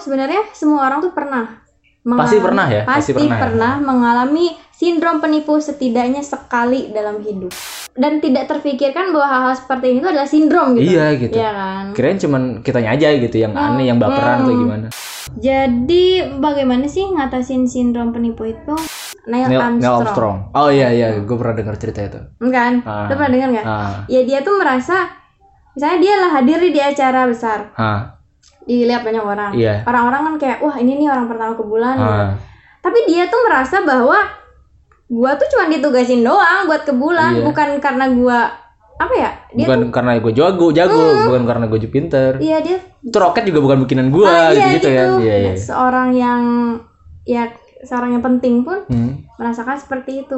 sebenarnya semua orang tuh pernah Pasti pernah ya? Pasti, Pasti pernah ya? pernah mengalami sindrom penipu setidaknya sekali dalam hidup. Dan tidak terfikirkan bahwa hal-hal seperti ini itu adalah sindrom gitu. Iya gitu. Iya kan? Kirain cuman kitanya aja gitu yang Hmm. aneh, yang baperan atau Hmm. gimana. Jadi bagaimana sih ngatasin sindrom penipu itu? Neil, Neil, Armstrong. Neil Armstrong. Oh iya iya, gue pernah dengar cerita itu. Kan? Ah. Lu pernah dengar nggak? Ah, Ya dia tuh merasa misalnya dia lah hadir di acara besar, ah, dilihat banyak orang. iya. Orang-orang kan kayak, wah ini nih orang pertama ke bulan. gitu. Ah, Tapi dia tuh merasa bahwa gua tuh cuma ditugasin doang buat ke bulan, Iya. bukan karena gua apa ya? Dia bukan karena gue jago, jago, bukan karena gue pinter. Iya dia Itu roket juga bukan bikinan gue, Ah, gitu, iya gitu ya. Iya iya. seorang yang ya seorang yang penting pun Hmm. merasakan seperti itu.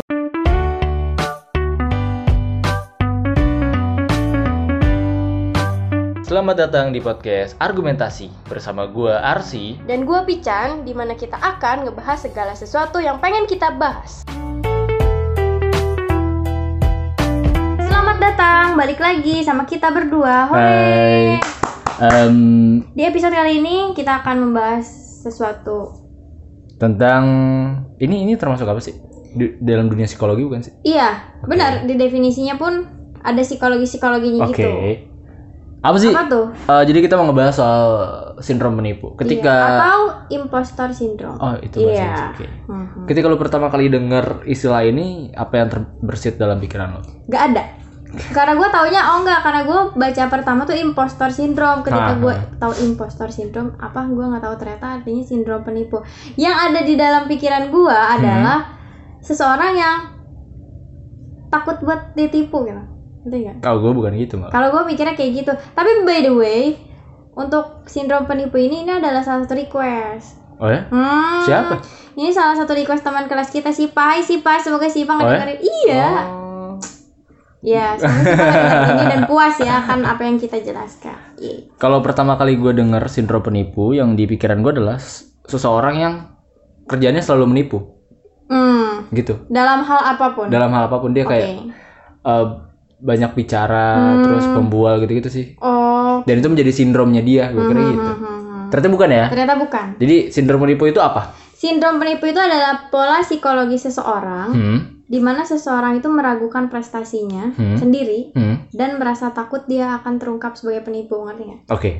Selamat datang di podcast Argumentasi bersama gue Arsi. Dan gua Pican, di mana kita akan ngebahas segala sesuatu yang pengen kita bahas. Selamat datang, balik lagi sama kita berdua. Hore. Hai. Em, Di episode kali ini kita akan membahas sesuatu. tentang ini ini termasuk apa sih? Di, dalam dunia psikologi bukan sih? Iya, Oke. benar. Di definisinya pun ada psikologi-psikologinya Oke. gitu. Apa sih? Apa tuh? Eh, jadi kita mau ngebahah soal sindrom penipu. Ketika Iya, atau impostor syndrome. Oh, itu bahasa Iya. Inggris, Oke. Mhm. Ketika lu pertama kali denger istilah ini, apa yang terbersit dalam pikiran lo? Gak ada. Karena gue taunya oh enggak karena gue baca pertama tuh impostor syndrome. Ketika Ah, gue ah. tahu impostor syndrome apa gue nggak tahu ternyata artinya sindrom penipu. Yang ada di dalam pikiran gue adalah seseorang yang takut buat ditipu gitu. Kalau gue bukan gitu, Mbak. Kalau gue mikirnya kayak gitu. Tapi by the way, untuk sindrom penipu ini ini adalah salah satu request. Oh ya? Hmm, Siapa? Ini salah satu request teman kelas kita si Pai, si Pai semoga si Pai Oh ya? Iya. Oh. Ya, semoga si ini dan puas ya akan apa yang kita jelaskan. Iya. Kalau pertama kali gue denger sindrom penipu, yang di pikiran gue adalah seseorang yang kerjanya selalu menipu, Hmm, gitu. dalam hal apa pun. Dalam hal apa pun dia Oke. kayak eh, banyak bicara, Hmm. terus pembual gitu-gitu sih. Oh. Dan itu menjadi sindromnya dia, gue kira hmm, gitu. hmm, hmm, hmm. Ternyata bukan ya? Ternyata bukan. Jadi sindrom penipu itu apa? Sindrom penipu itu adalah pola psikologi seseorang Hmm, di mana seseorang itu meragukan prestasinya Hmm. sendiri hmm, dan merasa takut dia akan terungkap sebagai penipu, ngerti nggak? oke.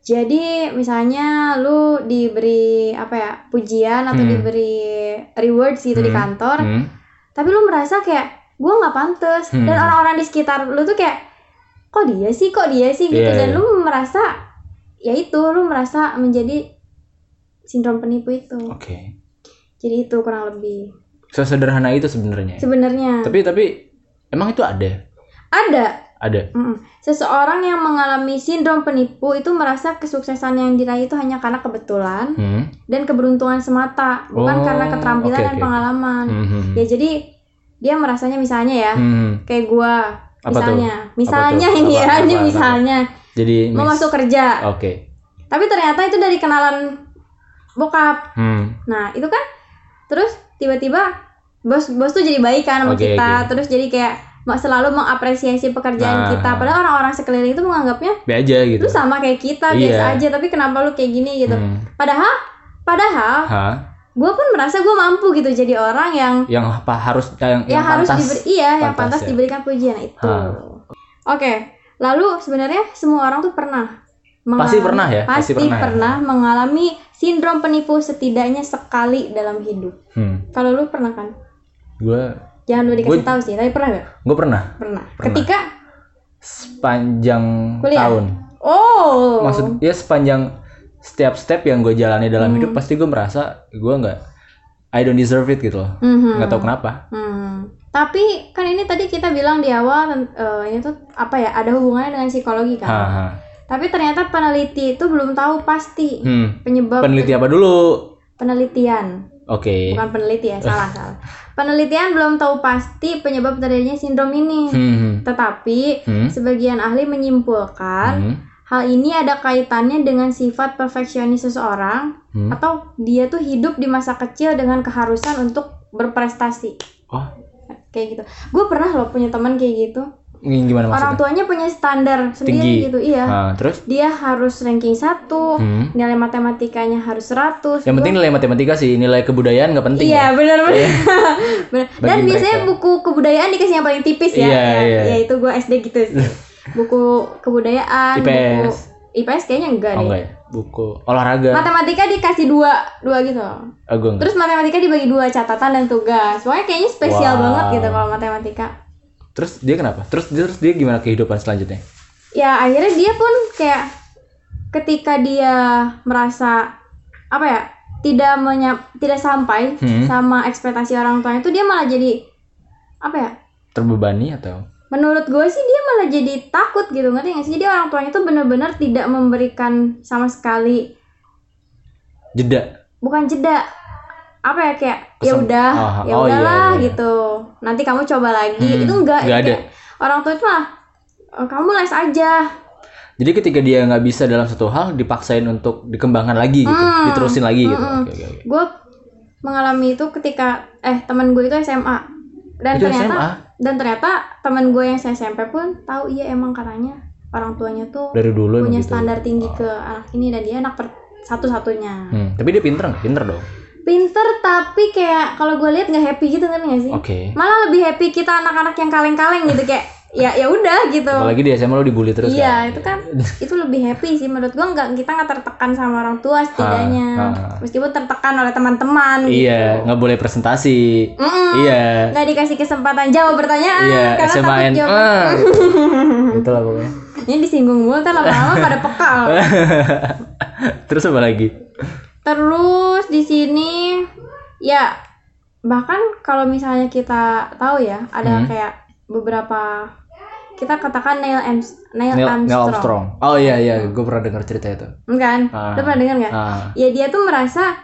Jadi misalnya lu diberi apa ya pujian atau Hmm. diberi rewards gitu di Hmm. kantor, Hmm, tapi lu merasa kayak gue nggak pantas Hmm. dan orang-orang di sekitar lu tuh kayak kok dia sih kok dia sih gitu Iya, dan iya. lu merasa ya itu lu merasa menjadi sindrom penipu itu. oke. Jadi itu kurang lebih Sesederhana itu sebenarnya. sebenarnya Tapi tapi emang itu ada? ada Ada. Mm-mm. Seseorang yang mengalami sindrom penipu itu merasa kesuksesan yang diraih itu hanya karena kebetulan Hmm. dan keberuntungan semata, bukan Oh, karena keterampilan oke, dan oke. pengalaman. Hmm, hmm, Ya jadi dia merasanya misalnya ya, hmm. kayak gua, Apa misalnya, tuh? misalnya Apa ini Apa, ya, apa, ini apa? misalnya Jadi mau mis- masuk kerja, Oke. tapi ternyata itu dari kenalan bokap. Hmm. Nah itu kan, terus tiba-tiba bos bos tuh jadi baik kan sama Oke, kita, oke. terus jadi kayak selalu mengapresiasi pekerjaan Nah. kita. Padahal orang-orang sekeliling itu menganggapnya Be aja gitu. lu sama kayak kita Iya. biasa aja tapi kenapa lu kayak gini gitu Hmm. padahal padahal Hah? Gue pun merasa gue mampu gitu jadi orang yang Yang apa harus yang, yang, harus pantas. diberi iya yang Pantas pantas ya. diberikan pujian itu Hah. oke lalu sebenarnya semua orang tuh pernah Pasti pernah ya? pasti, Pasti pernah ya? pernah mengalami sindrom penipu setidaknya sekali dalam hidup Hmm. kalau lu pernah kan Gue jangan lu dikasih Gua- tahu sih tapi pernah gak gue pernah pernah. Pernah. ketika sepanjang Kuliah? tahun. oh Maksud ya sepanjang setiap step yang gue jalani dalam Hmm. hidup pasti gue merasa gue nggak I don't deserve it gitu loh. Mhm. Nggak tahu kenapa. Hmm. Tapi kan ini tadi kita bilang di awal eh, ini tuh apa ya ada hubungannya dengan psikologi kan. Ha, ha. Tapi ternyata peneliti itu belum tahu pasti Hmm. penyebab Peneliti apa dulu? penelitian, Oke. bukan peneliti ya, salah salah. Penelitian belum tahu pasti penyebab terjadinya sindrom ini. Hmm, hmm. Tetapi Hmm. sebagian ahli menyimpulkan Hmm. Hal ini ada kaitannya dengan sifat perfeksionis seseorang Hmm. atau dia tuh hidup di masa kecil dengan keharusan untuk berprestasi. Oh, kayak gitu gue pernah loh punya teman kayak gitu gimana orang maksudnya? tuanya punya standar sendiri Tinggi. gitu iya Nah, terus? dia harus ranking satu Hmm. nilai matematikanya harus 100 Yang penting nilai matematika sih, nilai kebudayaan nggak penting iya ya. benar benar Benar. dan Bagi biasanya mereka. buku kebudayaan dikasih yang paling tipis ya Iya, ya, iya. ya itu gue SD gitu sih buku kebudayaan buku IPS. IPS kayaknya enggak Oh deh enggak ya? Buku olahraga. matematika dikasih dua dua gitu enggak. terus matematika dibagi dua catatan dan tugas pokoknya kayaknya spesial Wow. banget gitu kalau matematika Terus dia kenapa? Terus terus dia gimana kehidupan selanjutnya? ya akhirnya dia pun kayak ketika dia merasa apa ya tidak menya, tidak sampai Hmm. sama ekspektasi orang tuanya itu dia malah jadi apa ya Terbebani atau? Menurut gue sih dia malah jadi takut gitu ngerti nggak sih jadi orang tuanya tuh bener-bener tidak memberikan sama sekali Jeda. bukan jeda apa ya kayak ya udah Ah, ya oh, iya, udahlah iya, iya. gitu nanti kamu coba lagi Hmm, itu enggak nggak ada. orang tua itu malah "Oh, kamu les aja Jadi ketika dia nggak bisa dalam satu hal dipaksain untuk dikembangkan lagi gitu, Hmm. diterusin lagi gitu. Mm-mm. Oke, oke, oke. gue mengalami itu ketika eh teman gue itu SMA dan Itu ternyata SMA? Dan ternyata teman gue yang saya SMP pun tahu iya emang katanya orang tuanya tuh Dari dulu punya gitu. standar tinggi ke anak ini dan dia anak per satu-satunya Hmm, tapi dia pinter nggak? Pinter dong. pinter tapi kayak kalau gue lihat nggak happy gitu ngerti nggak sih Oke. malah lebih happy kita anak-anak yang kaleng-kaleng gitu kayak ya ya udah gitu Apalagi di SMA lo dibully terus iya kan? itu kan itu lebih happy sih menurut gua nggak kita nggak tertekan sama orang tua setidaknya Ah, ah. meskipun tertekan oleh teman-teman Iya, gitu nggak boleh presentasi. Mm-mm. Iya. nggak dikasih kesempatan jawab pertanyaan Iya, karena takut SMAN. jawab Ah. Itulah pokoknya. ini disinggung mulu ntar lama-lama pada pekal Terus apa lagi? terus di sini ya bahkan kalau misalnya kita tahu ya ada Hmm. kayak beberapa kita katakan Neil, Neil, Neil, Armstrong, Neil Armstrong. Oh iya iya, gue pernah dengar cerita itu. kan Ah. lu pernah dengar nggak Ah, ya dia tuh merasa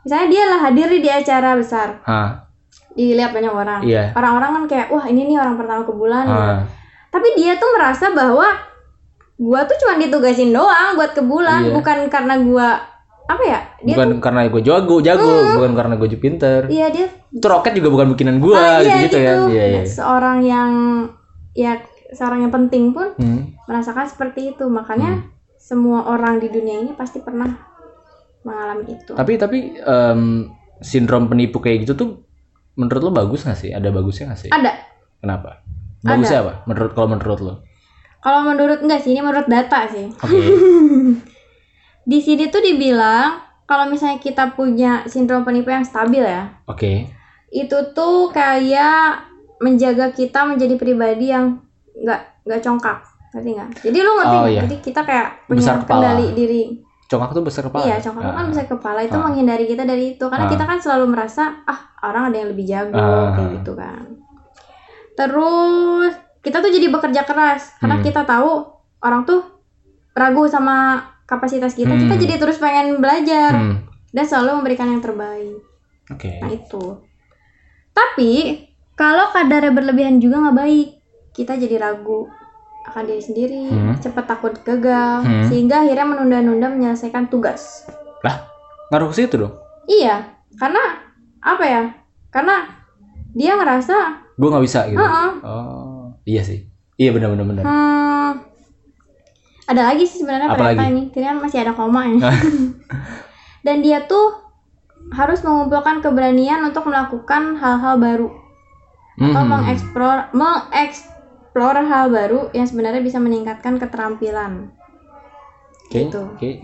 misalnya dia lah hadir di acara besar ah, dilihat banyak orang Iya. orang-orang kan kayak wah ini nih orang pertama ke bulan gitu. ah. tapi dia tuh merasa bahwa gua tuh cuma ditugasin doang buat ke bulan Iya. bukan karena gua apa ya dia Bukan karena gue jago, jago, bukan karena gue pinter. iya dia Itu roket juga bukan bikinan gue, ah, iya kan. Iya, iya. seorang yang ya seorang yang penting pun Hmm. merasakan seperti itu makanya semua orang di dunia ini pasti pernah mengalami itu Tapi tapi em, sindrom penipu kayak gitu tuh menurut lo bagus gak sih? Ada bagusnya gak sih? ada Kenapa? Bagusnya apa? Menurut kalau menurut lo? kalau menurut enggak sih ini menurut data sih Oke. di sini tuh dibilang kalau misalnya kita punya sindrom penipu yang stabil ya Oke. itu tuh kayak menjaga kita menjadi pribadi yang nggak nggak congkak ngerti nggak jadi lu ngerti Oh, iya. jadi kita kayak punya Besar kepala. kendali diri Congkak tuh besar kepala. iya congkak kan Ah. besar kepala itu Ah. menghindari kita dari itu karena Ah. kita kan selalu merasa ah orang ada yang lebih jago Ah. kayak gitu kan terus kita tuh jadi bekerja keras karena Hmm. kita tahu orang tuh ragu sama kapasitas kita kita Hmm. jadi terus pengen belajar Hmm. dan selalu memberikan yang terbaik Oke. Nah itu. Tapi kalau kadarnya berlebihan juga nggak baik. Kita jadi ragu akan diri sendiri, Hmm. cepat takut gagal, Hmm. sehingga akhirnya menunda-nunda menyelesaikan tugas. Lah, ngaruh ke situ dong. Iya, karena apa ya? Karena dia ngerasa, Gue nggak bisa gitu. Heeh. Oh, iya sih. Iya benar-benar benar. hmm, ada lagi sih sebenarnya lagi? ini, ternyata masih ada koma ya. Dan dia tuh harus mengumpulkan keberanian untuk melakukan hal-hal baru. atau Hmm. mengeksplor mengeksplor hal baru yang sebenarnya bisa meningkatkan keterampilan. Kayak, gitu. kayak,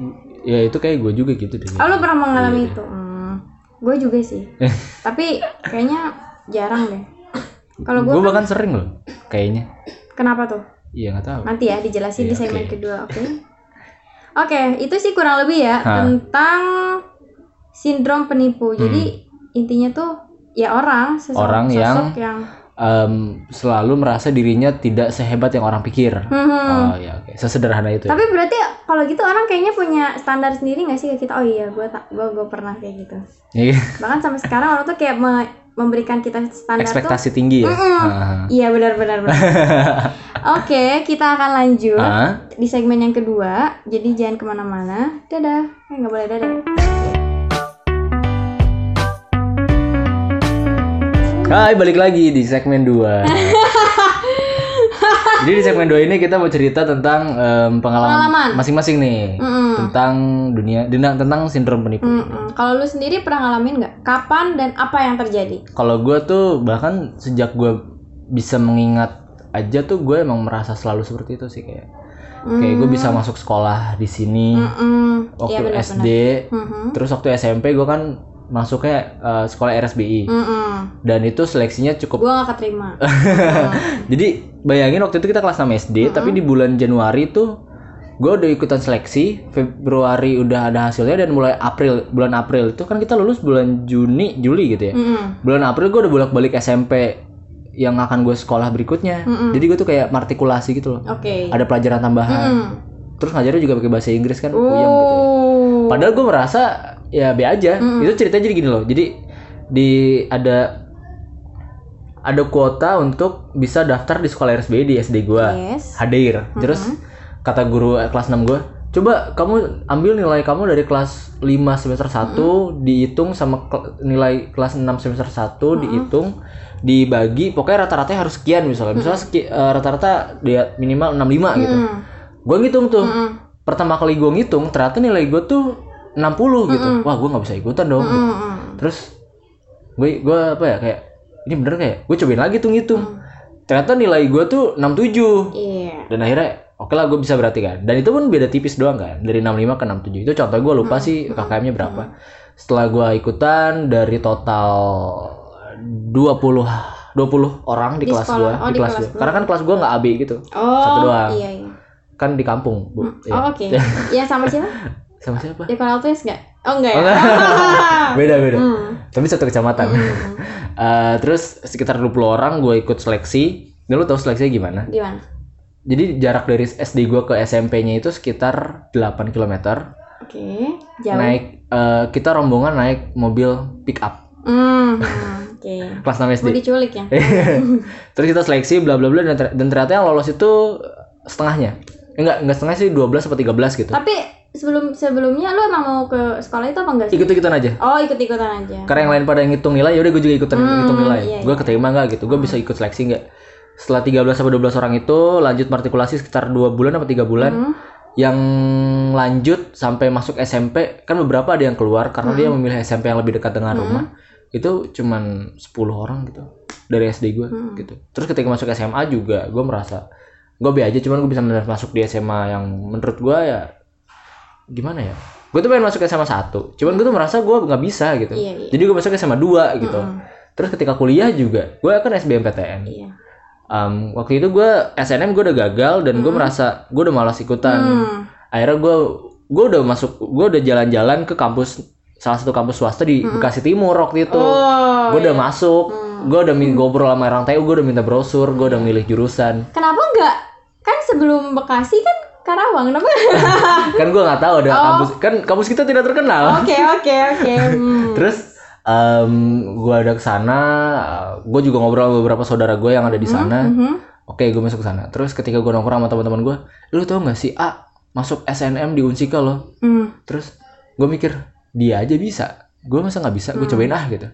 ya itu kayak gue juga gitu deh. Oh, lu pernah mengalami Iya. itu? Hmm, gue juga sih. Tapi kayaknya jarang deh. Kalau gue gue bahkan sering loh, kayaknya. kenapa tuh? Iya nggak tahu. Nanti ya dijelasin di Iya, segmen oke. kedua, oke? Oke, itu sih kurang lebih ya Hah. tentang sindrom penipu. Jadi intinya tuh ya orang sosok, Hmm. Orang yang- sosok yang Em, selalu merasa dirinya tidak sehebat yang orang pikir. Hmm. Oh ya oke, sesederhana itu. ya. Tapi berarti kalau gitu orang kayaknya punya standar sendiri nggak sih ke kita? Oh iya, gue tak, gue gue pernah kayak gitu. Iya. Bahkan sampai sekarang orang tuh kayak me- memberikan kita standar tuh. Ekspektasi tinggi ya. Mm-mm. Ah. Iya benar benar benar. Oke, kita akan lanjut Ah. di segmen yang kedua. Jadi jangan ke mana-mana. Dadah. Eh nggak boleh dadah. Hai, balik lagi di segmen 2. Jadi di segmen 2 ini kita mau cerita tentang em, pengalaman Pengalaman. masing-masing nih Mm-mm. tentang dunia tentang tentang sindrom penipu. Mm-mm. Kalau lu sendiri pernah ngalamin nggak? Kapan dan apa yang terjadi? Kalau gue tuh bahkan sejak gue bisa mengingat aja tuh gue emang merasa selalu seperti itu sih kayak kayak gue bisa masuk sekolah di sini Mm-mm. waktu Iya benar-benar. SD Mhm. terus waktu SMP gue kan masuknya eh, sekolah RSBI Mm-mm. dan itu seleksinya cukup Gua gak keterima. jadi bayangin waktu itu kita kelas 6 SD tapi di bulan Januari tuh gue udah ikutan seleksi Februari udah ada hasilnya dan mulai April bulan April itu kan kita lulus bulan Juni Juli gitu ya Mm-mm. bulan April gue udah bolak balik SMP yang akan gue sekolah berikutnya Mm-mm. jadi gue tuh kayak martikulasi gitu loh Oke. ada pelajaran tambahan Mm. terus ngajarnya juga pakai bahasa Inggris kan puyeng gitu ya. Oh. padahal gue merasa ya be aja. Mm-mm. itu ceritanya jadi gini loh. Jadi di ada ada kuota untuk bisa daftar di sekolah RSBI di SD gue Yes. hadir terus kata guru eh, kelas 6 gue coba kamu ambil nilai kamu dari kelas 5 semester 1 dihitung sama kel- nilai kelas 6 semester 1 dihitung dibagi pokoknya rata-ratanya harus sekian misalnya. Misalnya seki- eh, rata-rata dia minimal 65 gitu. Mm. gue ngitung tuh. Mm-mm. pertama kali gue ngitung ternyata nilai gue tuh 60 gitu wah gue nggak bisa ikutan dong gitu. Mm-mm. terus gue gue apa ya kayak ini bener kayak gue cobain lagi tuh ngitung ternyata nilai gue tuh 67 Iya. dan akhirnya oke lah gue bisa berarti kan dan itu pun beda tipis doang kan dari 65 ke 67 itu contoh gue lupa sih KKM-nya berapa setelah gue ikutan dari total 20 20 orang di, Di kelas sekolah. gue Oh, di, di kelas kelas karena kan kelas gue nggak AB gitu Oh. Satu doang. Iya iya. kan di kampung bu Ya. Oh oke. Ya sama siapa? sama siapa Di Coral Twist nggak? Oh enggak ya. Oh, beda beda Hmm. tapi satu kecamatan Eh, terus sekitar 20 orang gue ikut seleksi ini lu tahu seleksinya gimana Gimana? jadi jarak dari SD gue ke SMP-nya itu sekitar 8 km Oke. Jauh. naik eh, kita rombongan naik mobil pick up Hmm. hmm, Oke. kelas 6 SD Mau diculik ya? terus kita seleksi bla bla bla dan, ter- dan ternyata yang lolos itu setengahnya Eh, enggak enggak setengah sih 12 atau 13 gitu Tapi sebelum sebelumnya lu emang mau ke sekolah itu apa enggak sih? ikut-ikutan aja. Oh ikut-ikutan aja. karena yang lain pada ngitung nilai yaudah gue juga ikutan Hmm, hitung nilai. iya, gue keterima nggak gitu? Gue bisa ikut seleksi nggak? Setelah 13 sampai 12 orang itu lanjut martikulasi sekitar dua bulan atau tiga bulan. Hmm. yang lanjut sampai masuk SMP kan beberapa ada yang keluar karena dia memilih SMP yang lebih dekat dengan rumah. Itu cuman 10 orang gitu dari SD gue gitu. Terus ketika masuk SMA juga gue merasa gue be aja cuman gue bisa masuk di SMA yang menurut gue ya gimana ya? Gue tuh pengen masuk SMA 1 cuman gue tuh merasa gue nggak bisa gitu. Iya, iya. jadi gue masuk SMA 2 gitu. Terus ketika kuliah juga gue kan SBMPTN Iya. Um, waktu itu gue SNM gue udah gagal dan gue merasa gue udah malas ikutan. Hmm. akhirnya gue gue udah masuk gue udah jalan-jalan ke kampus salah satu kampus swasta di Bekasi Timur waktu itu. Oh. gue udah masuk gue udah min- ngobrol sama orang TU gue udah minta brosur gue udah milih jurusan. Kenapa enggak? Kan sebelum Bekasi kan Karawang, kenapa? kan gue nggak tahu ada kampus kan kampus kita tidak terkenal Oke oke oke. Hmm. terus em gue ada ke sana gue juga ngobrol sama beberapa saudara gue yang ada di sana Mhm. Oke, gue masuk ke sana. Terus ketika gue nongkrong sama teman-teman gue, lu tau gak sih A masuk SNM di Unsika loh. Hmm. Terus gue mikir dia aja bisa, gue masa nggak bisa? Gue cobain ah gitu.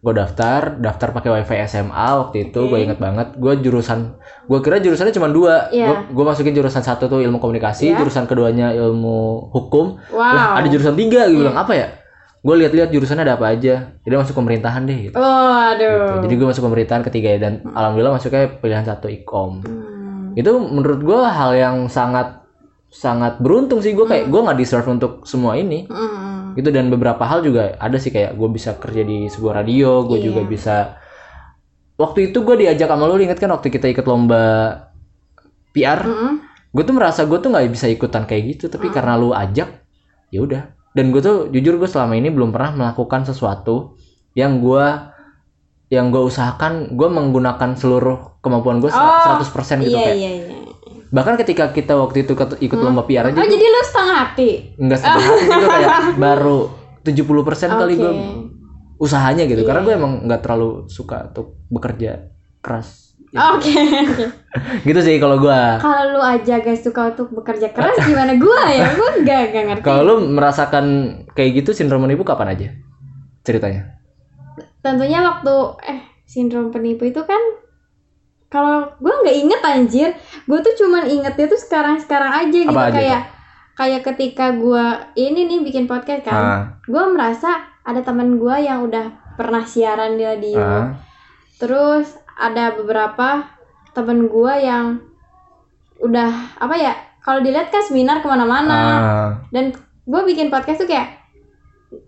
Gue daftar, daftar pakai wifi SMA waktu itu, gue inget banget. Gue jurusan, gue kira jurusannya cuma dua. Iya. Gue masukin jurusan satu tuh ilmu komunikasi, Iya. jurusan keduanya ilmu hukum. Wow. Lah ada jurusan tiga, gue bilang apa ya? Gue lihat-lihat jurusannya ada apa aja. Jadi masuk pemerintahan deh. Gitu. Oh, aduh. Jadi gue masuk pemerintahan ketiga dan alhamdulillah masuknya pilihan satu ikom Hmm. itu menurut gue hal yang sangat sangat beruntung sih gue kayak gue nggak deserve untuk semua ini Hmm. Gitu dan beberapa hal juga ada sih kayak gue bisa kerja di sebuah radio gue Iya. juga bisa waktu itu gue diajak sama lu inget kan waktu kita ikut lomba PR Hmm. gue tuh merasa gue tuh nggak bisa ikutan kayak gitu tapi karena lu ajak ya udah dan gue tuh jujur gue selama ini belum pernah melakukan sesuatu yang gue yang gue usahakan gue menggunakan seluruh kemampuan gue Oh, 100% gitu Iya kayak iya iya. Bahkan ketika kita waktu itu ikut lomba PR aja Oh, jadi lu setengah hati. enggak setengah hati kayak baru 70% kali Oke. gue usahanya gitu karena Iya. gue emang nggak terlalu suka untuk bekerja keras Oke. gitu sih kalau gue Kalau lu aja guys suka untuk bekerja keras gimana gua ya? Gua enggak enggak ngerti. kalau lu merasakan kayak gitu sindrom penipu kapan aja ceritanya Tentunya waktu eh sindrom penipu itu kan kalau gue nggak inget anjir. Gue tuh cuman ingetnya tuh sekarang sekarang aja gitu. Apa aja kayak kayak ketika gue ini nih bikin podcast kan Ah, gue merasa ada teman gue yang udah pernah siaran di radio ah, terus ada beberapa temen gue yang udah apa ya kalau dilihat kan seminar ke mana-mana. Ah. dan gue bikin podcast tuh kayak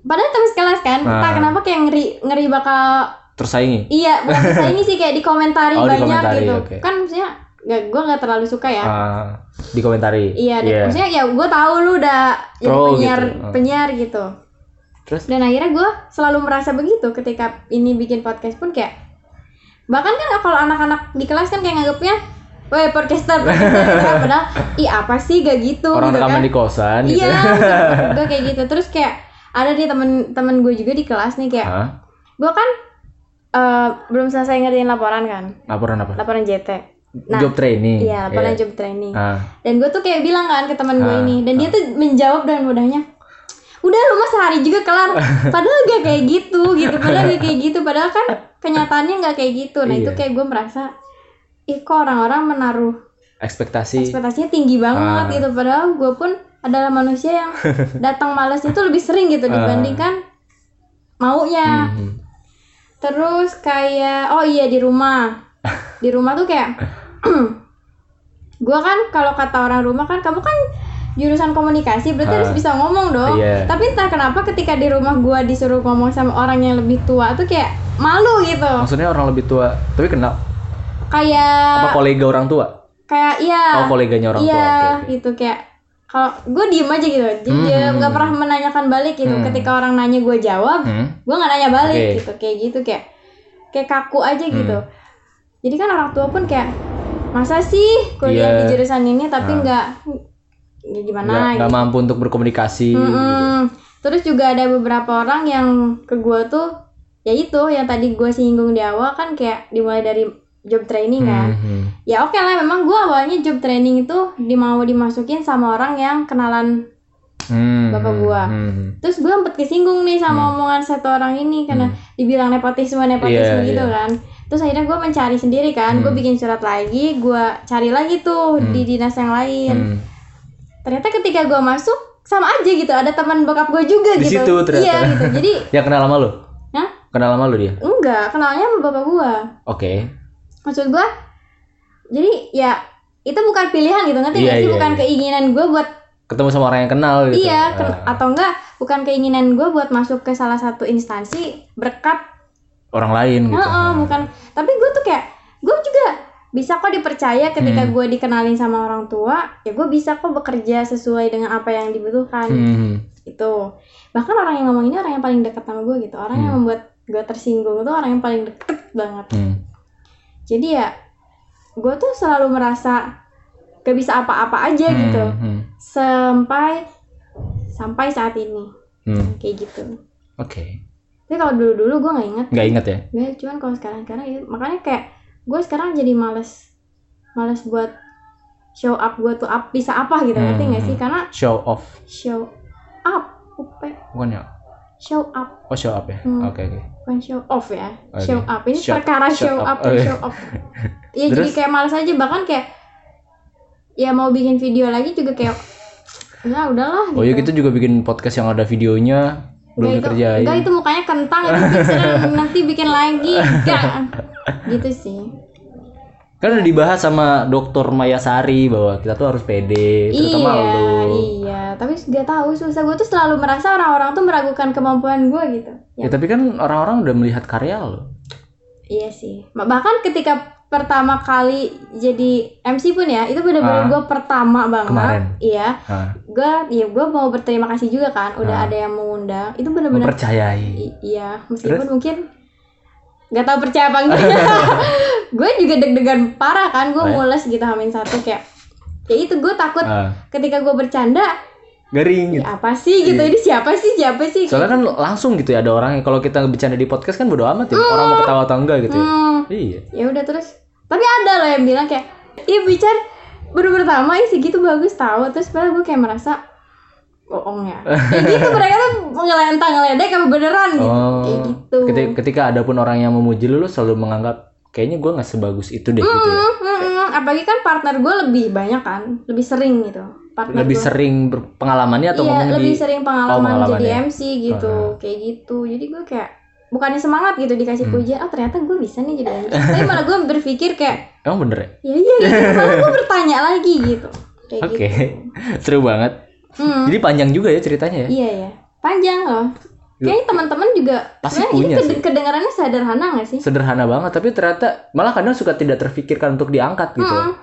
padahal teman sekelas kan entah Ah. kenapa kayak ngeri ngeri bakal tersaingi iya bukan ini sih kayak dikomentari Oh, banyak dikomentari, gitu oke. kan maksudnya gak gue nggak terlalu suka ya Ah, dikomentari iya Iya. maksudnya ya gue tahu lu udah jadi Pro penyiar gitu. Ah. penyiar gitu terus dan akhirnya gue selalu merasa begitu ketika ini bikin podcast pun kayak bahkan kan kalau anak-anak di kelas kan kayak nganggapnya Weh podcaster, podcaster gitu. Padahal, ih apa sih gak gitu orang gitu kan di kosan gitu Iya, gue kayak gitu Terus kayak ada nih temen-temen gue juga di kelas nih kayak Hah? Gue kan eh, belum selesai ngerjain laporan kan? Laporan apa? Laporan JT Nah, job training. Iya, laporan job training. Ah. Dan gue tuh kayak bilang kan ke teman gue Ah, ini Dan dia tuh menjawab dengan mudahnya Udah lu mah sehari juga kelar. Padahal gak kayak gitu gitu. Padahal gak kayak gitu. Padahal kan kenyataannya gak kayak gitu. Nah itu Iya. kayak gue merasa Ih kok orang-orang menaruh ekspektasi. ekspektasinya tinggi banget Ah. gitu. Padahal gue pun adalah manusia yang datang malesnya tuh lebih sering gitu Ah. Dibandingkan maunya. Mhm. Terus kayak oh iya di rumah. Di rumah tuh kayak gua kan kalau kata orang rumah kan kamu kan jurusan komunikasi berarti Ah. harus bisa ngomong dong. Iya. Tapi entah kenapa ketika di rumah gua disuruh ngomong sama orang yang lebih tua tuh kayak malu gitu. maksudnya orang lebih tua tapi kenal apa Kayak kolega orang tua kayak iya. oh koleganya orang tua iya oke. gitu kayak kalau gue diem aja gitu jadi Hmm. nggak pernah menanyakan balik gitu Hmm. ketika orang nanya gue jawab Hmm? gue nggak nanya balik Oke. gitu kayak gitu kayak kayak kaku aja Hmm. gitu jadi kan orang tua pun kayak masa sih kuliah Iya. di jurusan ini tapi Ah. nggak ya gimana nggak nggak gitu. mampu untuk berkomunikasi gitu. Mm-mm. terus juga ada beberapa orang yang ke gue tuh ya itu yang tadi gue singgung di awal kan kayak dimulai dari job training kan Mhm. Ya oke lah memang gue awalnya job training itu di mau dimasukin sama orang yang kenalan Hmm, Bapak gua. hmm. terus gue sempet kesinggung nih sama omongan satu orang ini karena Hmm. dibilang nepotisme nepotisme Iya, gitu iya. kan terus akhirnya gue mencari sendiri kan gue Hmm. bikin surat lagi gue cari lagi tuh Hmm. di dinas yang lain Hmm. ternyata ketika gue masuk sama aja gitu ada teman bokap gue juga Di gitu situ ternyata. iya gitu jadi yang kenal sama Hah? kenal sama lu dia enggak kenalnya sama bapak gue oke maksud gue jadi ya itu bukan pilihan gitu ngerti nggak sih iya, bukan iya. keinginan gue buat ketemu sama orang yang kenal gitu iya ken- Ah, atau enggak bukan keinginan gue buat masuk ke salah satu instansi berkat orang lain gitu Heeh, bukan tapi gue tuh kayak gue juga bisa kok dipercaya ketika Hmm. gue dikenalin sama orang tua ya gue bisa kok bekerja sesuai dengan apa yang dibutuhkan Hmm. itu bahkan orang yang ngomong ini orang yang paling dekat sama gue gitu orang yang Hmm. membuat gue tersinggung itu orang yang paling deket banget Hmm. jadi ya gue tuh selalu merasa gak bisa apa-apa aja Hmm. gitu. Hmm. sampai sampai saat ini. Hmm. kayak gitu. Oke. Tapi kalau dulu-dulu gue nggak inget nggak inget ya? Gak, cuman kalau sekarang sekarang ya makanya kayak gue sekarang jadi males males buat show up gue tuh up bisa apa gitu. Hmm, ngerti nggak sih? hmm. karena show off. Show up up bukan ya show up. Oh show up ya? Hmm. oke oke. Bukan show off ya. Oke. show up. Ini Shut- perkara shut show up, up. dan Oh, iya. show off. Ya jadi kayak males aja. Bahkan kayak ya mau bikin video lagi juga kayak ya udahlah oh ya kita juga bikin podcast yang ada videonya. Belum itu, dikerjain. enggak itu mukanya kentang itu nanti bikin lagi. Enggak gitu sih. Kan udah dibahas sama dokter Maya Sari bahwa kita tuh harus pede terutama iya, lu. Iya, tapi gak tahu susah gue tuh selalu merasa orang-orang tuh meragukan kemampuan gue gitu. ya tapi kan orang-orang udah melihat karya lo Iya sih. Bahkan ketika pertama kali jadi MC pun ya, itu bener-bener Ah. gue pertama banget. Kemarin. Iya. nah, Gue, ya gue mau berterima kasih juga kan, udah Ah. ada yang mengundang. Itu bener-bener. mempercayai I- iya, meskipun mungkin nggak tahu percaya apa enggak. gue juga deg-degan parah kan, gue Oh ya? mules gitu hamin satu kayak. Ya itu gue takut Ah, ketika gue bercanda garing gitu. Ya apa sih gitu? Ini siapa sih? Siapa sih? Soalnya kan langsung gitu ya ada orang yang kalau kita bercanda di podcast kan bodo amat ya. Orang mau ketawa atau enggak gitu ya. Hmm, iya. Ya udah terus. Tapi ada loh yang bilang kayak iya bicar baru pertama ih segitu bagus tahu. Terus padahal gue kayak merasa bohong ya. Kayak gitu mereka tuh ngelentang ngeledek apa beneran gitu. Oh. kayak gitu. Ketika, ketika ada pun orang yang memuji lu lu selalu menganggap kayaknya gue nggak sebagus itu deh gitu ya. Hmm. apalagi kan partner gue lebih banyak kan lebih sering gitu partner lebih gua. sering berpengalamannya atau iya lebih di sering pengalaman, Oh, pengalaman jadi ya. MC gitu kayak gitu. Jadi gue kayak bukannya semangat gitu dikasih Hmm. pujian oh ternyata gue bisa nih jadi MC tapi malah gue berpikir kayak emang bener ya? Ya iya gitu. Malah gue bertanya lagi gitu. Kayak oke gitu. seru banget. Hmm, jadi panjang juga ya ceritanya ya? Iya ya panjang loh. Kayaknya teman-teman juga Pasti ini punya ked- sih. kedengarannya sederhana gak sih? Sederhana banget tapi ternyata malah kadang suka tidak terfikirkan untuk diangkat gitu Hmm.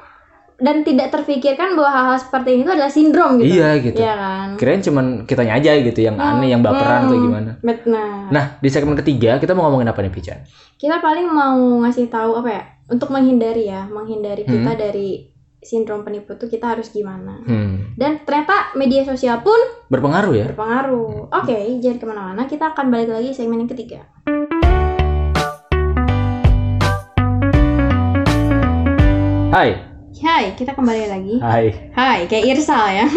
Dan tidak terfikirkan bahwa hal-hal seperti ini itu adalah sindrom gitu. Iya gitu. Iya kan? Kirain cuman kitanya aja gitu yang aneh yang baperan atau Hmm. gimana. Bet- nah nah di segmen ketiga kita mau ngomongin apa nih Pican? Kita paling mau ngasih tahu apa ya? Untuk menghindari ya menghindari kita dari sindrom penipu itu kita harus gimana. Hmm. dan ternyata media sosial pun berpengaruh ya? berpengaruh. Oke jangan ke mana-mana kita akan balik lagi segmen yang ketiga. Hai Hai kita kembali lagi. Hai. Hai kayak Irsal ya.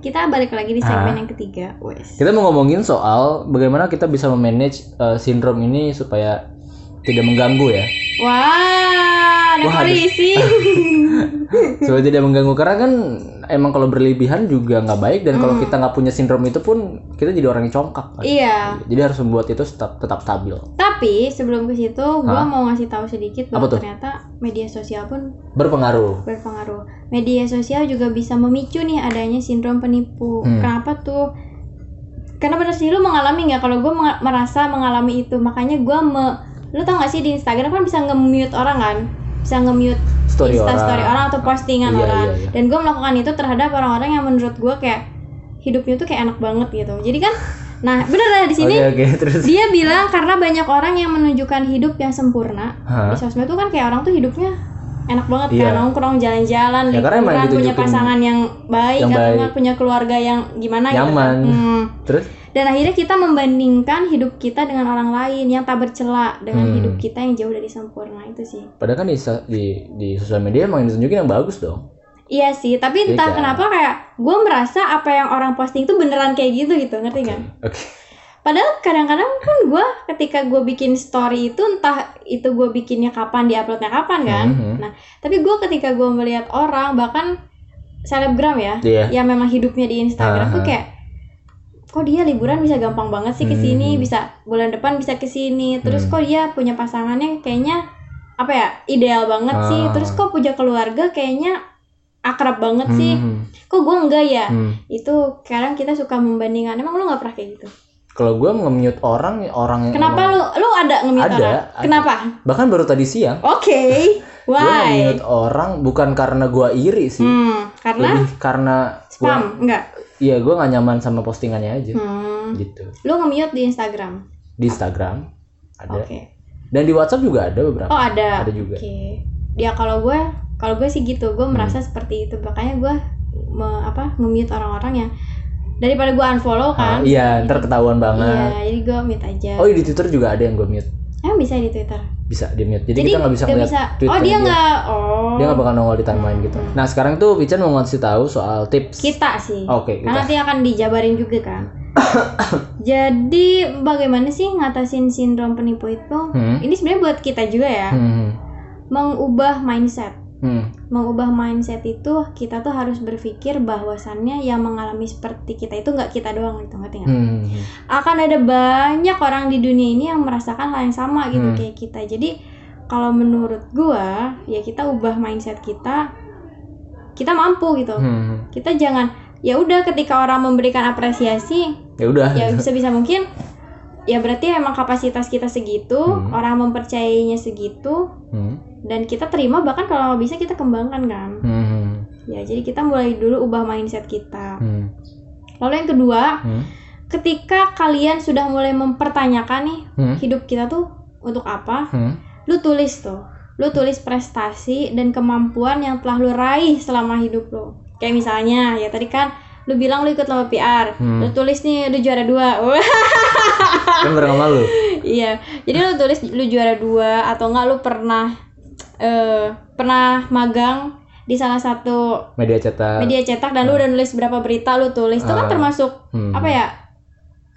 Kita balik lagi di segmen Ah. yang ketiga. Wes. Kita mau ngomongin soal bagaimana kita bisa memanage uh, sindrom ini supaya tidak mengganggu ya. Wah ada Wah, polisi supaya tidak mengganggu karena kan emang kalau berlebihan juga nggak baik dan kalau kita nggak punya sindrom itu pun kita jadi orang yang congkak. Kan. iya. Jadi harus membuat itu tetap tetap stabil. Tapi sebelum ke situ gua Hah? mau ngasih tahu sedikit bahwa ternyata media sosial pun berpengaruh berpengaruh. Media sosial juga bisa memicu nih adanya sindrom penipu. Hmm. Kenapa tuh? Karena bener sih lu mengalami nggak? Kalau gue merasa mengalami itu, makanya gue me, lu tau gak sih di Instagram kan bisa nge-mute orang kan? Bisa nge-mute story Insta orang story orang atau postingan Iya, orang. iya, iya. Dan gue melakukan itu terhadap orang-orang yang menurut gue kayak hidupnya tuh kayak enak banget gitu. Jadi kan, nah bener lah di sini oke oke terus dia bilang karena banyak orang yang menunjukkan hidup yang sempurna Hah? di sosmed tuh kan kayak orang tuh hidupnya enak banget Iya. kan nongkrong jalan-jalan Ya, liburan, punya ditunjukin pasangan yang baik yang atau baik. punya keluarga yang gimana gitu Nyaman. kan. Hmm. terus dan akhirnya kita membandingkan hidup kita dengan orang lain yang tak bercela dengan Hmm. hidup kita yang jauh dari sempurna itu sih padahal kan di di, di sosial media emang yang ditunjukin yang bagus dong iya sih tapi Iya entah kan? kenapa kayak gue merasa apa yang orang posting itu beneran kayak gitu gitu ngerti kan oke Padahal kadang-kadang pun gue ketika gue bikin story itu entah itu gue bikinnya kapan, diuploadnya kapan kan. Mhm. Nah, tapi gue ketika gue melihat orang bahkan selebgram ya, Iya. yang memang hidupnya di Instagram tuh Aha. kayak kok dia liburan bisa gampang banget sih ke sini, Hmm. bisa bulan depan bisa ke sini. Terus Hmm. kok dia punya pasangannya kayaknya apa ya? ideal banget sih. Ah. Terus kok punya keluarga kayaknya akrab banget sih. Hmm, Kok gue enggak ya? hmm. Itu kadang kita suka membandingkan. Emang lu nggak pernah kayak gitu? kalau gue nge-mute orang orang yang Kenapa lu lu ada nge-mute Ada, orang? ada. Kenapa? bahkan baru tadi siang Oke. gue Why? nge-mute orang bukan karena gue iri sih Hmm, karena lebih karena gua, spam enggak? iya gue nggak nyaman sama postingannya aja Hmm. gitu Lu nge-mute di Instagram. di Instagram ada Oke. dan di WhatsApp juga ada beberapa Oh, ada. ada juga Oke. Ya kalau gue kalau gue sih gitu, gue Hmm. merasa seperti itu. Makanya gue me- apa nge-mute orang-orang yang daripada gue unfollow Ah, kan. iya Jadi- ntar ketahuan banget Iya, jadi gue mute aja. oh di Twitter juga ada yang gue mute Emang bisa di Twitter? bisa di mute jadi, kita nggak bisa ngeliat bisa. Twitternya Oh, dia nggak oh. dia nggak bakal nongol di timeline gitu nah sekarang tuh Pican mau ngasih tahu soal tips kita sih. Oke, Karena kita. nanti akan dijabarin juga kan. Jadi bagaimana sih ngatasin sindrom penipu itu? Hmm. Ini sebenarnya buat kita juga ya. hmm. Mengubah mindset. Hmm. Mengubah mindset itu kita tuh harus berpikir bahwasannya yang mengalami seperti kita itu nggak kita doang gitu ngerti nggak? Hmm. Akan ada banyak orang di dunia ini yang merasakan hal yang sama gitu Hmm. kayak kita. Jadi kalau menurut gua ya kita ubah mindset kita kita mampu gitu. Hmm. Kita jangan ya udah ketika orang memberikan apresiasi ya udah ya bisa bisa mungkin ya berarti emang kapasitas kita segitu Hmm. orang mempercayainya segitu Hmm. Dan kita terima bahkan kalau bisa kita kembangkan kan Hmm. ya jadi kita mulai dulu ubah mindset kita Hmm. lalu yang kedua Hmm. ketika kalian sudah mulai mempertanyakan nih Hmm. hidup kita tuh untuk apa Hmm. lu tulis tuh lu tulis prestasi dan kemampuan yang telah lu raih selama hidup lu kayak misalnya ya tadi kan lu bilang lu ikut lomba PR Hmm. lu tulis nih lu juara dua kan bareng sama lu Iya, jadi lu tulis lu juara dua atau enggak lu pernah eh pernah magang di salah satu media cetak media cetak dan lu udah nulis berapa berita lu tulis itu kan Ah. termasuk Hmm. apa ya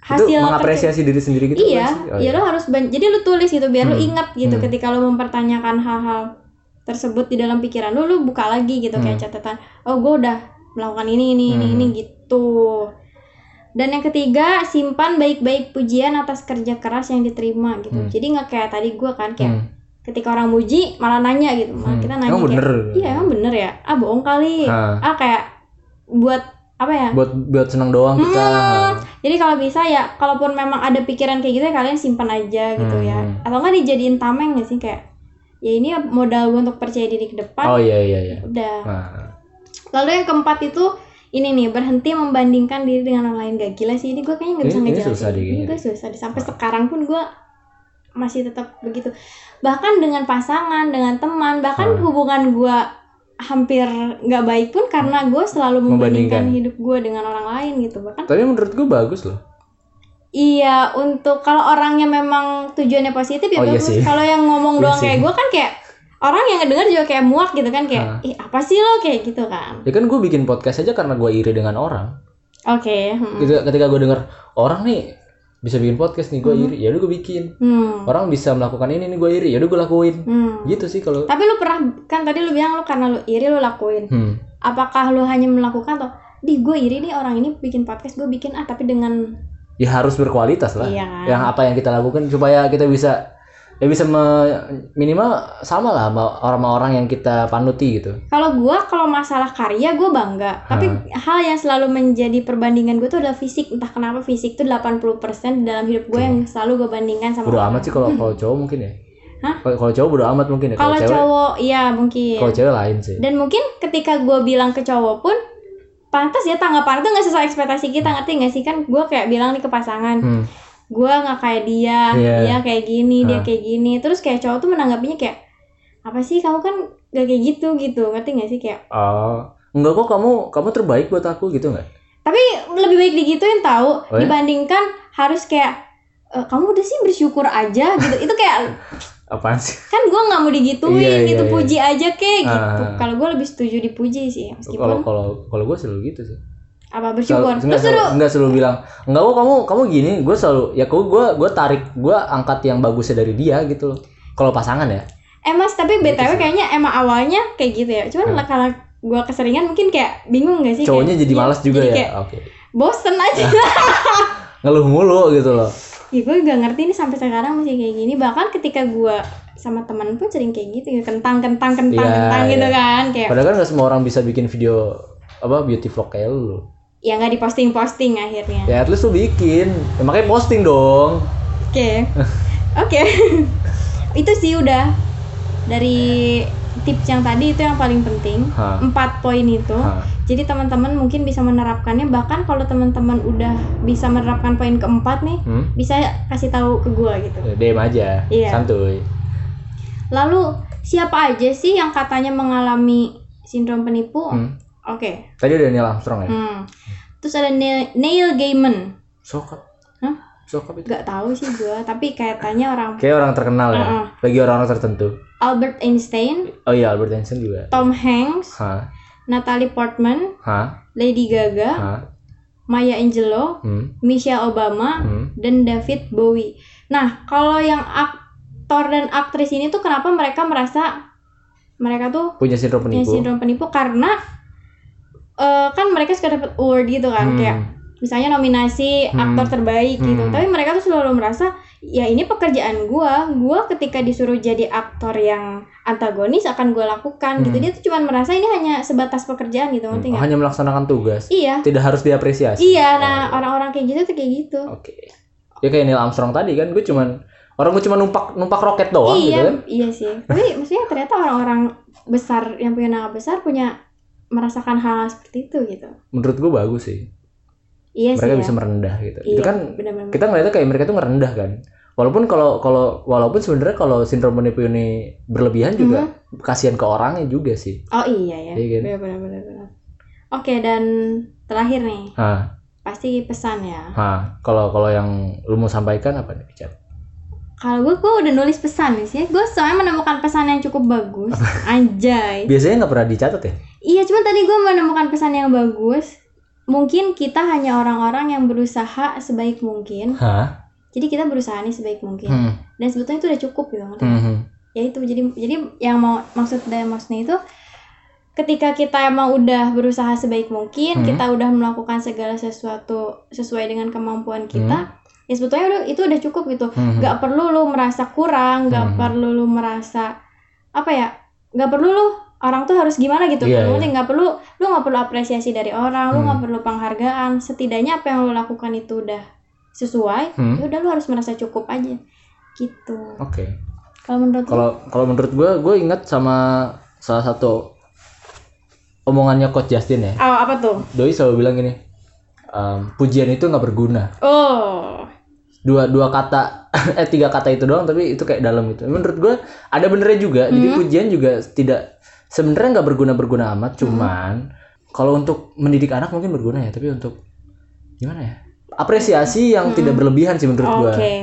hasil itu kerja- mengapresiasi diri sendiri gitu iya? Oh, iya lo harus jadi lu tulis gitu biar lu Hmm. ingat gitu Hmm. ketika lu mempertanyakan hal-hal tersebut di dalam pikiran lu, lu buka lagi gitu kayak Hmm. catatan. Oh, gue udah melakukan ini ini ini Hmm. ini gitu. Dan yang ketiga, simpan baik-baik pujian atas kerja keras yang diterima gitu. Hmm. Jadi nggak kayak tadi gua kan kayak Hmm. Ketika orang muji malah nanya gitu. Malah Hmm. kita nanya Emang kayak, bener? Iya, emang bener ya? Ah, bohong kali. Ah. Ah, kayak buat apa ya? buat buat senang doang kita Hmm. Jadi kalau bisa ya, kalaupun memang ada pikiran kayak gitu ya kalian simpan aja gitu ya. Hmm. Atau nggak dijadiin tameng gak sih kayak ya ini modal gue untuk percaya diri ke depan. oh iya iya iya Udah. nah, Lalu yang keempat itu ini nih berhenti membandingkan diri dengan orang lain gak gila sih ini gue kayaknya nggak bisa ngejelasin. Ini gue susah deh. sampai sekarang pun gue masih tetap begitu. Bahkan dengan pasangan, dengan teman, bahkan Ah. hubungan gue hampir nggak baik pun karena gue selalu membandingkan, Membandingkan. hidup gue dengan orang lain gitu bahkan tapi menurut gue bagus loh Iya, untuk kalau orangnya memang tujuannya positif ya Oh, iya bagus. sih. kalau yang ngomong Iya doang sih. kayak gue kan kayak orang yang ngedenger juga kayak muak gitu kan kayak, Ah. ih apa sih lo kayak gitu kan? ya kan gue bikin podcast aja karena gue iri dengan orang Oke. hmm. ketika, ketika gue denger orang nih bisa bikin podcast nih gue iri ya udah gue bikin Hmm. orang bisa melakukan ini nih gue iri ya udah gue lakuin Hmm. gitu sih kalau Tapi lu pernah kan tadi lu bilang lu karena lu iri lu lakuin. hmm. Apakah lu hanya melakukan atau di gue iri nih orang ini bikin podcast gue bikin ah tapi dengan ya harus berkualitas lah Iya kan? yang apa yang kita lakukan supaya kita bisa ya bisa me- minimal sama lah sama orang-orang yang kita panuti gitu. Kalau gue kalau masalah karya gue bangga. Tapi hal yang selalu menjadi perbandingan gue tuh adalah fisik. Entah kenapa fisik tuh 80% di dalam hidup gue yang selalu gue bandingkan sama bodo amat sih kalau kalau cowok mungkin ya. Hah? kalau cowok bodo amat mungkin ya kalau cowok iya mungkin. kalau cewek lain sih. Dan mungkin ketika gue bilang ke cowok pun pantas ya tanggapan itu nggak sesuai ekspektasi kita ngerti nggak sih? Kan gue kayak bilang nih ke pasangan. Hmm. Gue nggak kayak dia Iya. dia kayak gini dia Hah. kayak gini terus kayak cowok tuh menanggapinya kayak apa sih kamu kan gak kayak gitu gitu ngerti nggak sih kayak oh enggak kok kamu kamu terbaik buat aku gitu nggak tapi lebih baik digituin tahu Oh ya? dibandingkan harus kayak "E, kamu udah sih bersyukur aja gitu itu kayak apaan sih kan gue nggak mau digituin Iya, iya, gitu iya. puji aja kayak gitu Ah. kalau gue lebih setuju dipuji sih kalau meskipun kalau kalau gue selalu gitu sih apa bersyukur? Selalu, enggak, selalu, enggak selalu bilang enggak kok kamu kamu gini gue selalu ya kok gue gue tarik gue angkat yang bagusnya dari dia gitu loh. Kalau pasangan ya. Eh mas tapi Gitu btw kayaknya emang awalnya kayak gitu ya. Cuman Hmm. kalau gue keseringan mungkin kayak bingung gak sih? Cowoknya Kayak, jadi iya, malas juga jadi ya oke. bosen aja. Ngeluh mulu gitu loh. Ya gue gak ngerti nih sampai sekarang masih kayak gini. Bahkan ketika gue sama teman pun sering kayak gitu ya. Kentang kentang kentang Iya, kentang gitu iya. kan kayak padahal kan nggak semua orang bisa bikin video apa beauty vlog kayak lu ya nggak diposting posting akhirnya. Ya at least lu bikin. Ya, makanya posting dong. Oke. Oke. Itu sih udah dari tips yang tadi itu yang paling penting. Empat poin itu. Hah. jadi teman-teman mungkin bisa menerapkannya. Bahkan kalau teman-teman udah bisa menerapkan poin keempat nih hmm? bisa kasih tahu ke gue gitu. Ya, DM aja. Iya. santuy. Lalu siapa aja sih yang katanya mengalami sindrom penipu? Hmm. Oke. Tadi ada Neil Armstrong ya? Hmm. terus ada Neil, Neil Gaiman. Sokap. Hah? sokap itu. Nggak tahu sih gue tapi kayaknya orang kayak orang terkenal ya? Uh-uh. bagi orang-orang tertentu. Albert Einstein. Oh iya Albert Einstein juga. Tom Hanks. Hah? Natalie Portman. Hah? Lady Gaga. Hah? Maya Angelou. Hmm? Michelle Obama. Hmm? dan David Bowie. Nah kalau yang aktor dan aktris ini tuh kenapa mereka merasa mereka tuh punya sindrom punya penipu sindrom penipu? Karena eh, kan mereka suka dapat award gitu kan Hmm. kayak misalnya nominasi Hmm. aktor terbaik gitu. Hmm. tapi mereka tuh selalu merasa ya ini pekerjaan gua. Gua ketika disuruh jadi aktor yang antagonis akan gua lakukan. Gitu. Hmm. dia tuh cuma merasa ini hanya sebatas pekerjaan gitu ngerti Hmm, nggak? Hanya melaksanakan tugas. Iya. Tidak harus diapresiasi. Iya nah Oh, orang-orang kayak gitu tuh kayak gitu. Oke. Ya kayak Neil Armstrong tadi kan gue cuman orang gue cuma numpak numpak roket doang gitu iya kan. iya sih. Tapi maksudnya ternyata orang-orang besar yang punya nama besar punya merasakan hal seperti itu gitu menurut gue bagus sih iya mereka sih bisa ya. merendah gitu iya, itu kan benar-benar kita ngeliatnya kayak mereka tuh ngerendah kan walaupun kalau kalau walaupun sebenarnya kalau sindrom penipu ini berlebihan juga kasihan ke orangnya juga sih Oh iya ya. Iya kan? Benar benar benar. Oke dan terakhir nih Hah, pasti pesan ya. kalau kalau yang lu mau sampaikan apa nih Chat? Kalau gue gue udah nulis pesan sih. Gue soalnya menemukan pesan yang cukup bagus. Anjay. biasanya nggak pernah dicatat ya Iya cuman tadi gue menemukan pesan yang bagus. mungkin kita hanya orang-orang yang berusaha sebaik mungkin Hah? jadi kita berusaha nih sebaik mungkin Hmm. dan sebetulnya itu udah cukup gitu Hmm. hmm. ya itu jadi jadi yang mau maksud dari maksudnya itu ketika kita emang udah berusaha sebaik mungkin Hmm. kita udah melakukan segala sesuatu sesuai dengan kemampuan kita ya sebetulnya udah itu udah cukup gitu Hmm. nggak perlu lu merasa kurang nggak Hmm. perlu lu merasa apa ya nggak perlu lu orang tuh harus gimana gitu Iya, Ngerti? iya. nggak perlu lu nggak perlu apresiasi dari orang lu Hmm. nggak perlu penghargaan setidaknya apa yang lu lakukan itu udah sesuai Hmm. ya udah lu harus merasa cukup aja gitu Oke. kalau menurut lu Kalau kalau menurut gue, gue ingat sama salah satu omongannya Coach Justin ya. oh, apa tuh Doi selalu bilang gini, ehm, pujian itu nggak berguna. oh Dua dua kata, eh tiga kata itu doang, tapi itu kayak dalam gitu. Menurut gue ada benernya juga. Jadi Hmm. pujian juga tidak sebenarnya nggak berguna berguna Hmm. amat. Cuman kalau untuk mendidik anak mungkin berguna ya, tapi untuk gimana ya? Apresiasi yang tidak berlebihan sih menurut Hmm. oke gue.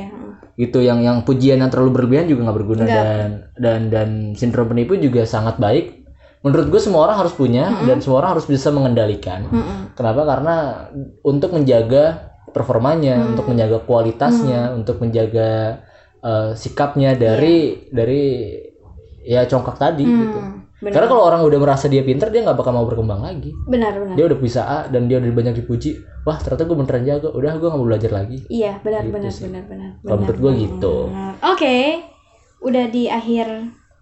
Gitu yang yang pujian yang terlalu berlebihan juga nggak berguna Nggak. dan dan dan sindrom penipu juga sangat baik. Menurut gue semua orang harus punya Hmm. dan semua orang harus bisa mengendalikan. Mm-mm. Kenapa? Karena untuk menjaga performanya, Hmm. untuk menjaga kualitasnya, untuk menjaga eh, sikapnya dari dari ya congkak tadi gitu. Hmm, benar Karena kalau orang udah merasa dia pinter, dia nggak bakal mau berkembang lagi. benar benar Dia udah bisa A dan dia udah banyak dipuji. Wah ternyata gue beneran jago. Udah gue nggak mau belajar lagi. iya benar Gitu benar sih. benar benar Kalau benar, menurut benar. gitu. oke udah di akhir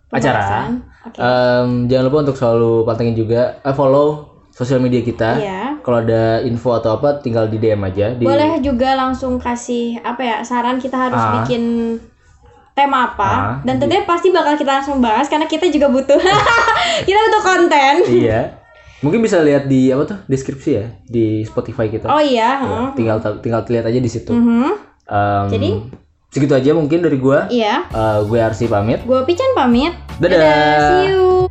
Acara. oke Em, jangan lupa untuk selalu pantengin juga, eh, follow sosial media kita. iya Kalau ada info atau apa, tinggal di DM aja. Di, boleh juga langsung kasih apa ya saran kita harus Ah. bikin tema apa Ah, dan tentunya pasti bakal kita langsung bahas karena kita juga butuh kita butuh konten iya. Mungkin bisa lihat di apa tuh deskripsi ya di Spotify kita. oh iya Ya, heeh. tinggal tinggal lihat aja di situ. Mhm. Em, Jadi? segitu aja mungkin dari gua. iya Eh, gue Arsi pamit. gue Pican pamit Dadah. see you